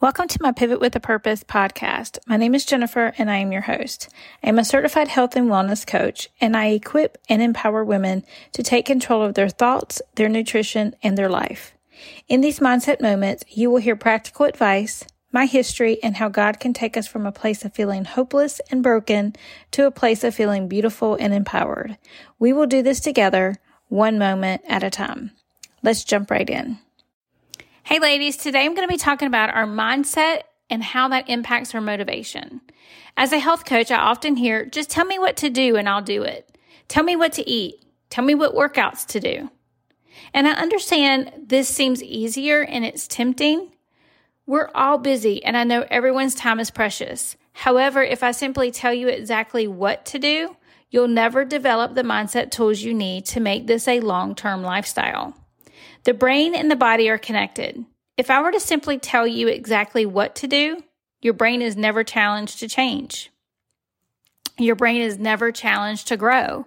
Welcome to my Pivot with a Purpose podcast. My name is Jennifer and I am your host. I am a certified health and wellness coach and I equip and empower women to take control of their thoughts, their nutrition, and their life. In these mindset moments, you will hear practical advice, my history, and how God can take us from a place of feeling hopeless and broken to a place of feeling beautiful and empowered. We will do this together, one moment at a time. Let's jump right in. Hey, ladies, today I'm going to be talking about our mindset and how that impacts our motivation. As a health coach, I often hear, just tell me what to do and I'll do it. Tell me what to eat. Tell me what workouts to do. And I understand this seems easier and it's tempting. We're all busy and I know everyone's time is precious. However, if I simply tell you exactly what to do, you'll never develop the mindset tools you need to make this a long term lifestyle. The brain and the body are connected. If I were to simply tell you exactly what to do, your brain is never challenged to change. Your brain is never challenged to grow.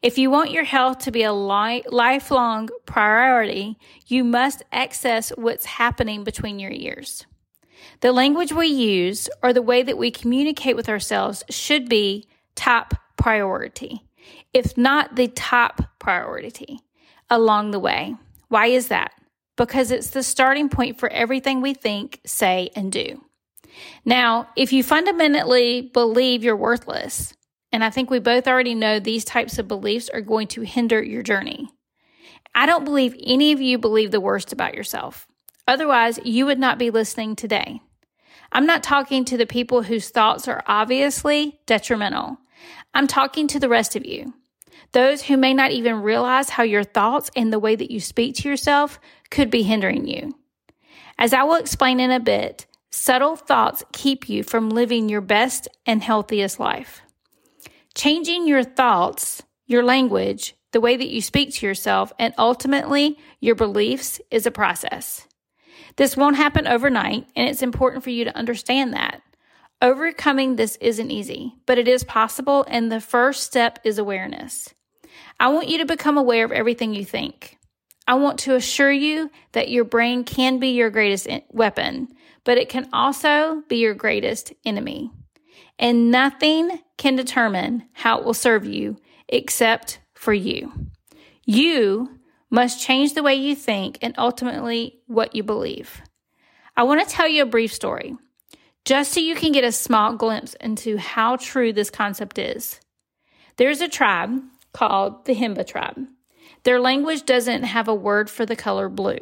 If you want your health to be a li- lifelong priority, you must access what's happening between your ears. The language we use or the way that we communicate with ourselves should be top priority, if not the top priority along the way. Why is that? Because it's the starting point for everything we think, say, and do. Now, if you fundamentally believe you're worthless, and I think we both already know these types of beliefs are going to hinder your journey. I don't believe any of you believe the worst about yourself. Otherwise, you would not be listening today. I'm not talking to the people whose thoughts are obviously detrimental. I'm talking to the rest of you. Those who may not even realize how your thoughts and the way that you speak to yourself could be hindering you. As I will explain in a bit, subtle thoughts keep you from living your best and healthiest life. Changing your thoughts, your language, the way that you speak to yourself, and ultimately your beliefs is a process. This won't happen overnight, and it's important for you to understand that. Overcoming this isn't easy, but it is possible, and the first step is awareness. I want you to become aware of everything you think. I want to assure you that your brain can be your greatest weapon, but it can also be your greatest enemy. And nothing can determine how it will serve you except for you. You must change the way you think and ultimately what you believe. I want to tell you a brief story, just so you can get a small glimpse into how true this concept is. There's a tribe called the Himba tribe. Their language doesn't have a word for the color blue.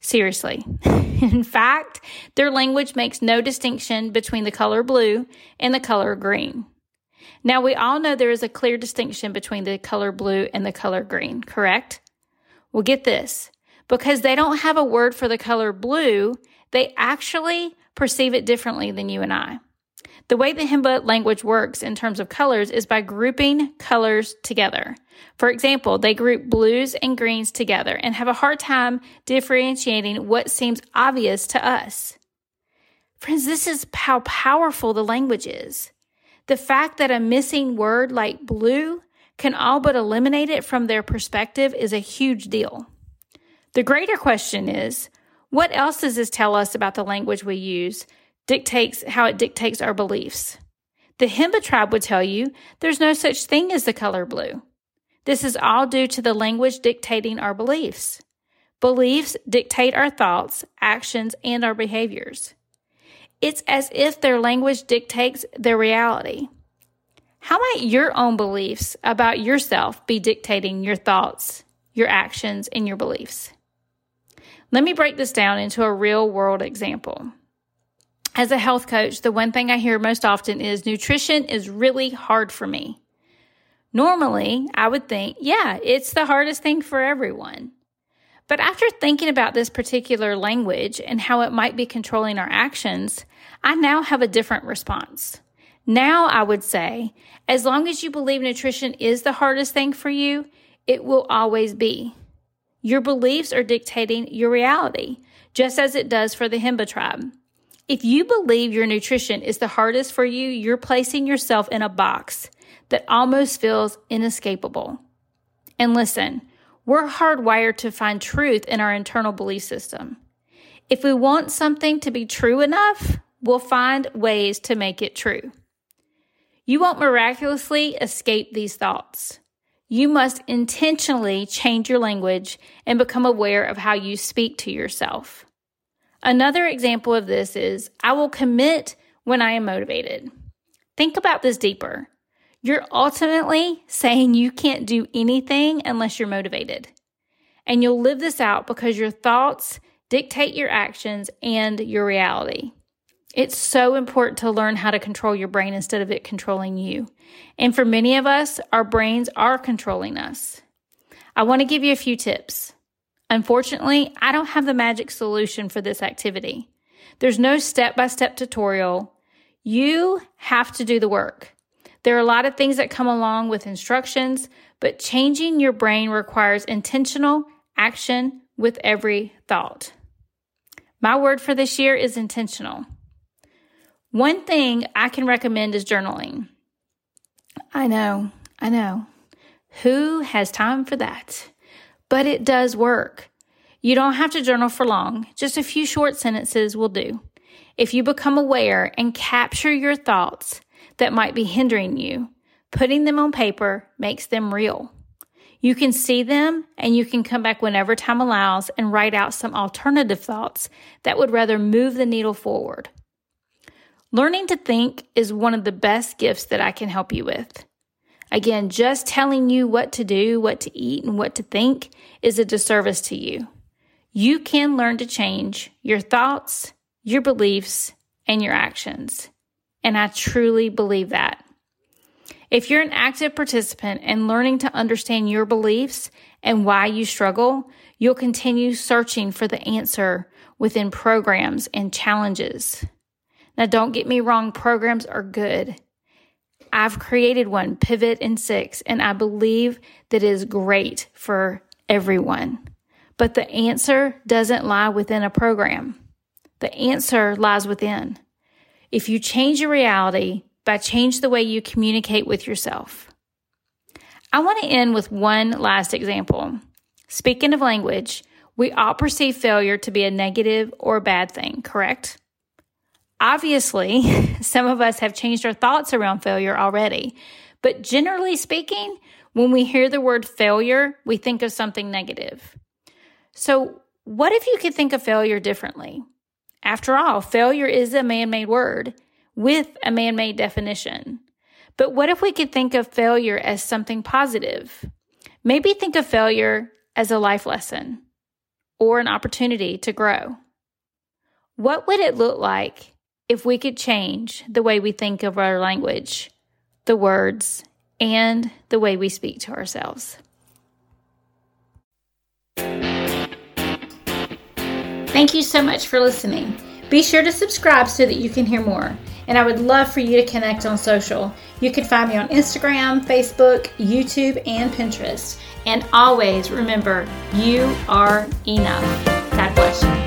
Seriously. In fact, their language makes no distinction between the color blue and the color green. Now, we all know there is a clear distinction between the color blue and the color green, correct? Well, get this. Because they don't have a word for the color blue, they actually perceive it differently than you and I. The way the Himba language works in terms of colors is by grouping colors together. For example, they group blues and greens together and have a hard time differentiating what seems obvious to us. Friends, this is how powerful the language is. The fact that a missing word like blue can all but eliminate it from their perspective is a huge deal. The greater question is, what else does this tell us about the language we use dictates how it dictates our beliefs. The Himba tribe would tell you there's no such thing as the color blue. This is all due to the language dictating our beliefs. Beliefs dictate our thoughts, actions, and our behaviors. It's as if their language dictates their reality. How might your own beliefs about yourself be dictating your thoughts, your actions, and your beliefs? Let me break this down into a real world example. As a health coach, the one thing I hear most often is nutrition is really hard for me. Normally, I would think, yeah, it's the hardest thing for everyone. But after thinking about this particular language and how it might be controlling our actions, I now have a different response. Now I would say, as long as you believe nutrition is the hardest thing for you, it will always be. Your beliefs are dictating your reality, just as it does for the Himba tribe. If you believe your nutrition is the hardest for you, you're placing yourself in a box that almost feels inescapable. And listen, we're hardwired to find truth in our internal belief system. If we want something to be true enough, we'll find ways to make it true. You won't miraculously escape these thoughts. You must intentionally change your language and become aware of how you speak to yourself. Another example of this is I will commit when I am motivated. Think about this deeper. You're ultimately saying you can't do anything unless you're motivated. And you'll live this out because your thoughts dictate your actions and your reality. It's so important to learn how to control your brain instead of it controlling you. And for many of us, our brains are controlling us. I want to give you a few tips. Unfortunately, I don't have the magic solution for this activity. There's no step by step tutorial. You have to do the work. There are a lot of things that come along with instructions, but changing your brain requires intentional action with every thought. My word for this year is intentional. One thing I can recommend is journaling. I know, I know. Who has time for that? But it does work. You don't have to journal for long, just a few short sentences will do. If you become aware and capture your thoughts that might be hindering you, putting them on paper makes them real. You can see them and you can come back whenever time allows and write out some alternative thoughts that would rather move the needle forward. Learning to think is one of the best gifts that I can help you with. Again, just telling you what to do, what to eat, and what to think is a disservice to you. You can learn to change your thoughts, your beliefs, and your actions. And I truly believe that. If you're an active participant and learning to understand your beliefs and why you struggle, you'll continue searching for the answer within programs and challenges. Now, don't get me wrong, programs are good. I've created one, Pivot in Six, and I believe that is great for everyone. But the answer doesn't lie within a program. The answer lies within. If you change your reality by change the way you communicate with yourself. I want to end with one last example. Speaking of language, we all perceive failure to be a negative or bad thing, correct? Obviously, some of us have changed our thoughts around failure already. But generally speaking, when we hear the word failure, we think of something negative. So, what if you could think of failure differently? After all, failure is a man made word with a man made definition. But what if we could think of failure as something positive? Maybe think of failure as a life lesson or an opportunity to grow. What would it look like if we could change the way we think of our language, the words, and the way we speak to ourselves. Thank you so much for listening. Be sure to subscribe so that you can hear more. And I would love for you to connect on social. You can find me on Instagram, Facebook, YouTube, and Pinterest. And always remember, you are enough. God bless you.